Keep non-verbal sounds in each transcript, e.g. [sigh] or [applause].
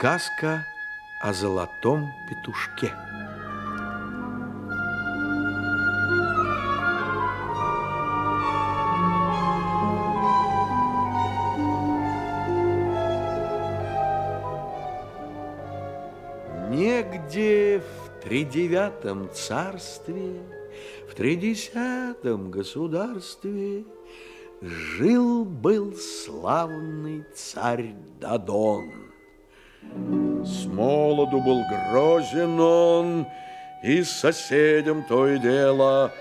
Сказка о золотом петушке. Негде в тридевятом царстве, в тридесятом государстве жил-был славный царь Дадон. С молоду был грозен он, и соседям то и дело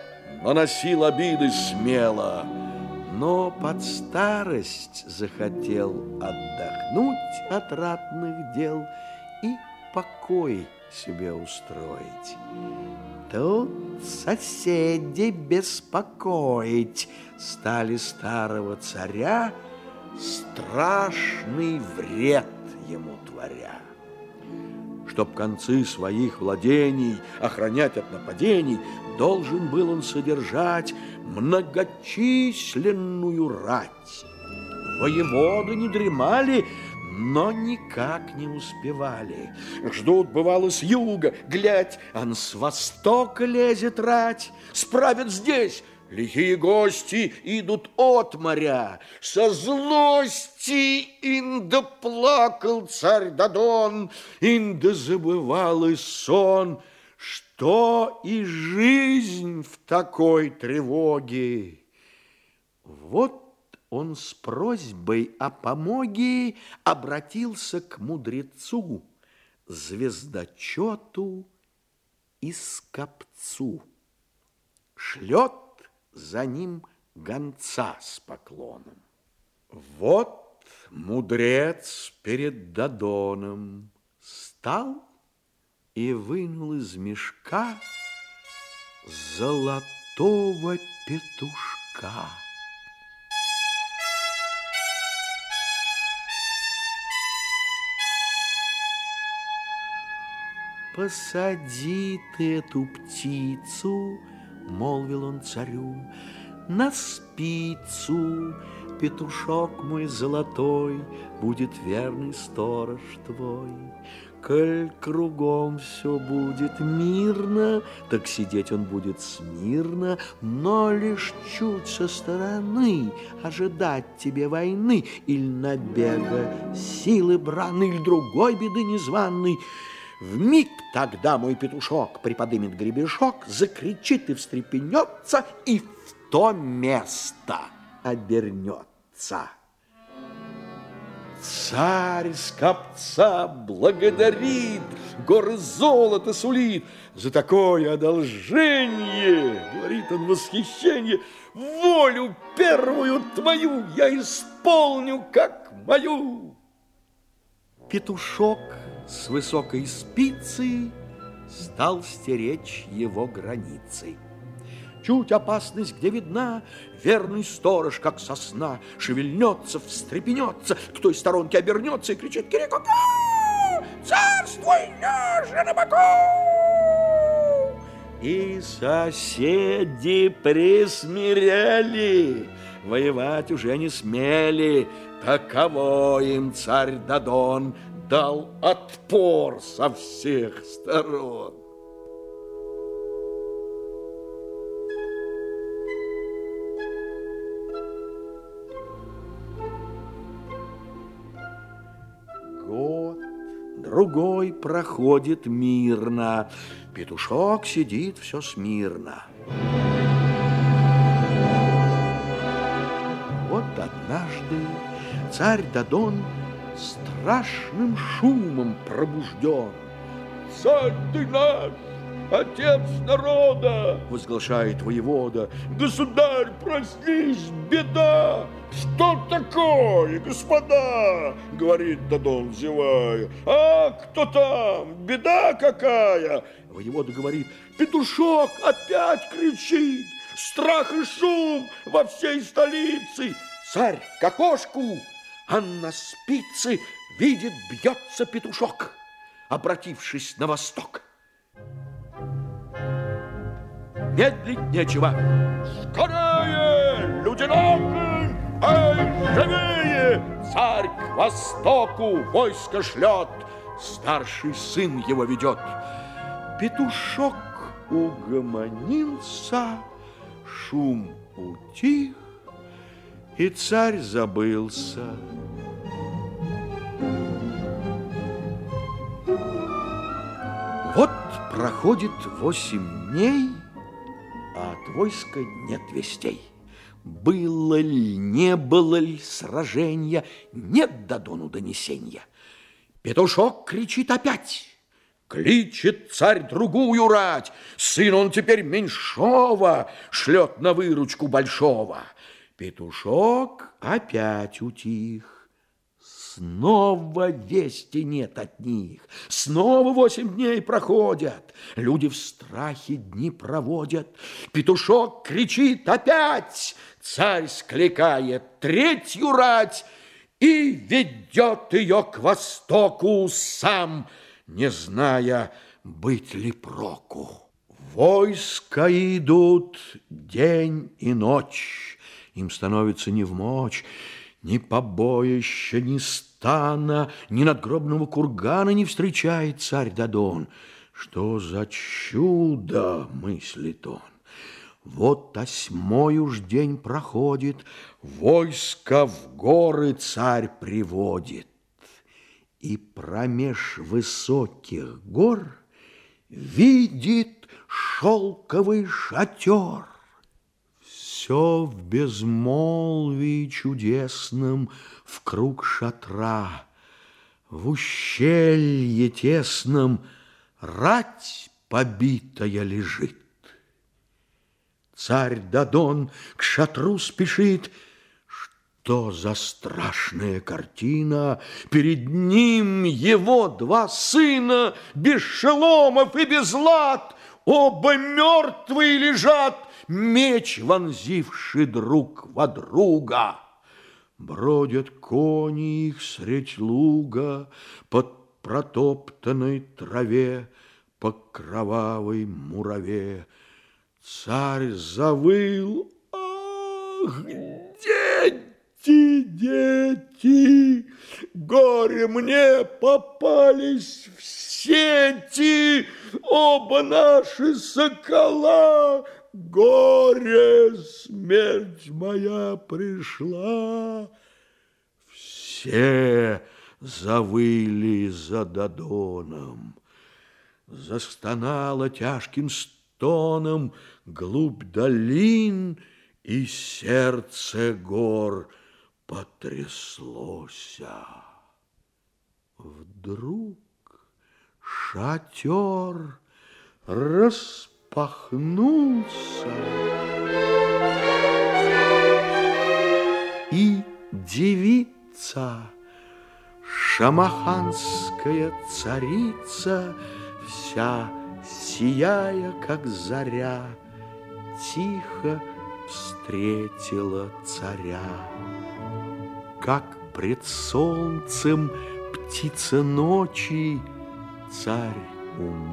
наносил обиды смело, но под старость захотел отдохнуть от ратных дел и покой себе устроить. Тут соседи беспокоить стали старого царя, страшный вред ему творя. Чтоб концы своих владений охранять от нападений, должен был он содержать многочисленную рать. Воеводы не дремали, но никак не успевали. Ждут, бывало, с юга, глядь, он с востока лезет рать, справят здесь, Лихие гости идут от моря, Со злости инда плакал царь Дадон, Инда забывал и сон, Что и жизнь в такой тревоге. Вот он с просьбой о помоге обратился к мудрецу, звездочету и скопцу. Шлет за ним гонца с поклоном. Вот мудрец перед Дадоном стал и вынул из мешка золотого петушка. Посади ты эту птицу, молвил он царю, на спицу, петушок мой золотой, будет верный сторож твой. Коль кругом все будет мирно, так сидеть он будет смирно, но лишь чуть со стороны ожидать тебе войны или набега, силы браны или другой беды незваной. В миг тогда мой петушок приподымет гребешок, закричит и встрепенется, и в то место обернется. Царь скопца благодарит, горы золота сулит. За такое одолжение, говорит он в восхищении, волю первую твою я исполню, как мою. Петушок с высокой спицей стал стеречь его границы. Чуть опасность, где видна, верный сторож, как сосна, шевельнется, встрепенется, к той сторонке обернется и кричит «Кирико-ко! Царствуй, ляжи на боку!» И соседи присмирели, воевать уже не смели, таково им царь Дадон дал отпор со всех сторон. Год, другой проходит мирно, Петушок сидит все смирно. Вот однажды царь Дадон страшным шумом пробужден. Царь ты наш, отец народа, возглашает воевода. Государь, проснись, беда! Что такое, господа? Говорит Дадон, зевая. А кто там? Беда какая? Воевода говорит, петушок опять кричит. Страх и шум во всей столице. Царь к окошку а на спице видит, бьется петушок, обратившись на восток. Медлить нечего. Скорее, люди нахрен, эй, живее! Царь к востоку войско шлет, старший сын его ведет. Петушок угомонился, шум утих, и царь забылся. Вот проходит восемь дней, а от войска нет вестей. Было ли, не было ли сражения, нет до Дону донесения. Петушок кричит опять. Кличет царь другую рать, сын он теперь меньшого шлет на выручку большого. Петушок опять утих. Снова вести нет от них. Снова восемь дней проходят. Люди в страхе дни проводят. Петушок кричит опять. Царь скликает третью рать и ведет ее к востоку сам, не зная, быть ли проку. Войска идут день и ночь, им становится не в мочь, ни побоища, ни стана, ни надгробного кургана не встречает царь Дадон. Что за чудо, мыслит он. Вот осьмой уж день проходит, Войско в горы царь приводит. И промеж высоких гор Видит шелковый шатер. Все в безмолвии чудесном В круг шатра, В ущелье тесном Рать побитая лежит. Царь Дадон к шатру спешит, Что за страшная картина! Перед ним его два сына, Без шеломов и без лад, Оба мертвые лежат, меч вонзивший друг во друга. Бродят кони их средь луга Под протоптанной траве, По кровавой мураве. Царь завыл, ах, дети, дети, горе мне попались в сети, оба наши сокола, горе, смерть моя пришла. Все завыли за Дадоном, застонала тяжким стоном глубь долин, и сердце гор потряслося. Вдруг шатер распался, распахнулся, и девица, шамаханская царица, вся сияя, как заря, тихо встретила царя. Как пред солнцем птица ночи, царь умолк,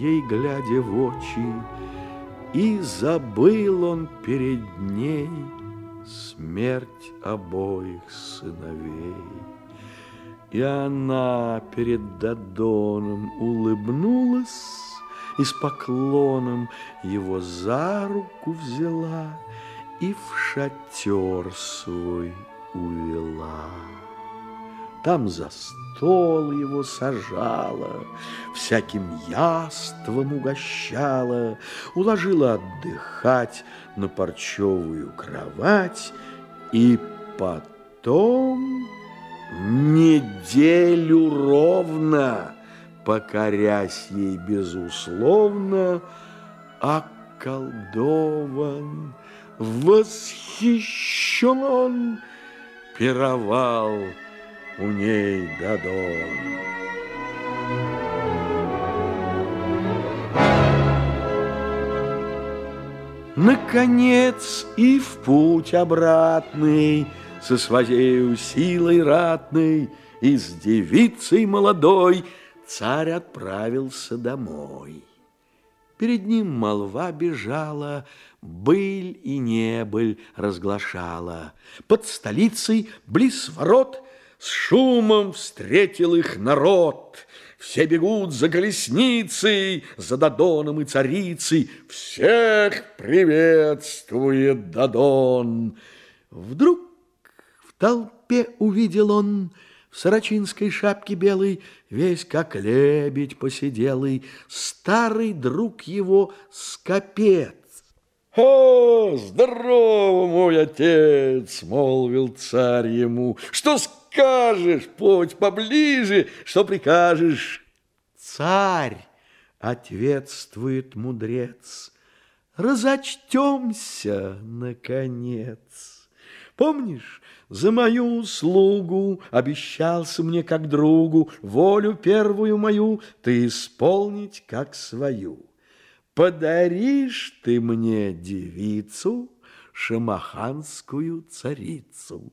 ей глядя в очи, И забыл он перед ней смерть обоих сыновей. И она перед Дадоном улыбнулась и с поклоном его за руку взяла и в шатер свой увела. Там за стол его сажала, Всяким яством угощала, Уложила отдыхать на парчевую кровать И потом неделю ровно, Покорясь ей безусловно, Околдован, восхищен, Пировал у ней Дадон. Наконец и в путь обратный Со своей силой ратной И с девицей молодой Царь отправился домой. Перед ним молва бежала, Быль и небыль разглашала. Под столицей, близ ворот, С шумом встретил их народ. Все бегут за колесницей, за Дадоном и царицей. Всех приветствует Дадон. Вдруг в толпе увидел он в сорочинской шапке белой, весь как лебедь посиделый, старый друг его скопец. «О, здорово, мой отец!» — молвил царь ему. «Что скажешь, путь поближе, что прикажешь?» «Царь!» — ответствует мудрец. «Разочтемся, наконец!» Помнишь, за мою услугу обещался мне как другу волю первую мою ты исполнить как свою. Подаришь ты мне девицу, шамаханскую царицу.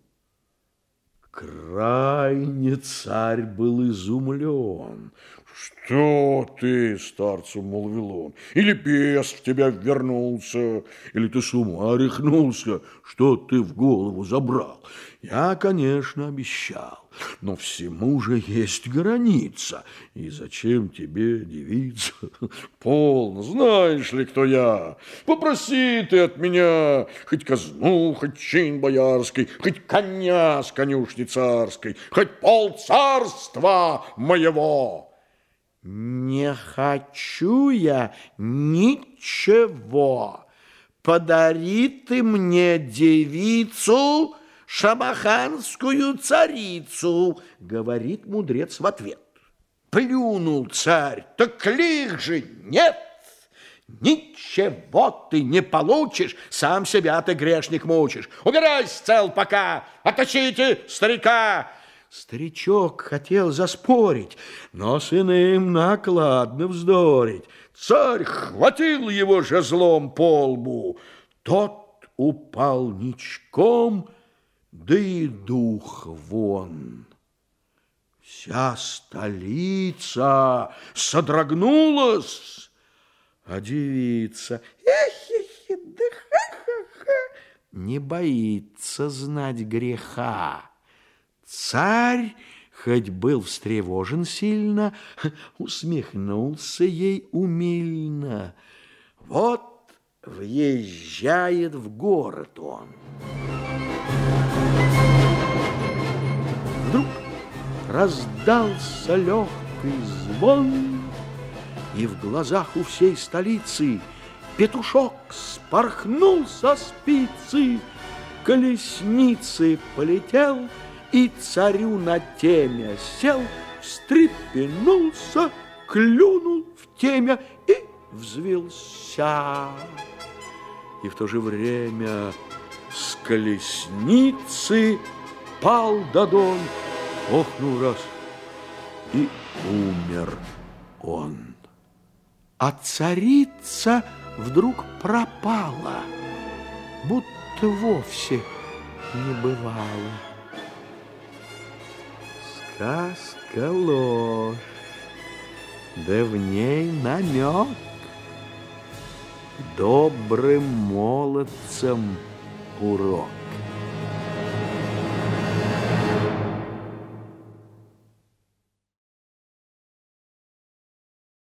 Крайне царь был изумлен. Что ты, старцу, молвил он, или бес в тебя вернулся, или ты с ума рехнулся, что ты в голову забрал? Я, конечно, обещал, но всему же есть граница. И зачем тебе девица? [laughs] Полно, знаешь ли, кто я? Попроси ты от меня хоть казну, хоть чин боярский, хоть коня с конюшни царской, хоть пол царства моего. Не хочу я ничего. Подари ты мне девицу, шамаханскую царицу, говорит мудрец в ответ. Плюнул царь, так лих же нет. Ничего ты не получишь, сам себя ты, грешник, мучишь. Убирайся цел пока, оттащите старика. Старичок хотел заспорить, но с иным накладно вздорить. Царь хватил его жезлом по лбу. Тот упал ничком, да и дух вон. Вся столица содрогнулась, а девица эхе да ха-ха-ха не боится знать греха. Царь, хоть был встревожен сильно, [laughs] усмехнулся ей умильно. Вот въезжает в город он. Вдруг раздался легкий звон, и в глазах у всей столицы петушок спорхнул со спицы, колесницы полетел, и царю на темя сел, встрепенулся, клюнул в темя и взвелся. И в то же время с колесницы пал Дадон, охнул раз, и умер он. А царица вдруг пропала, будто вовсе не бывало. Сказка ложь, да в ней намек. Добрым молодцам урок.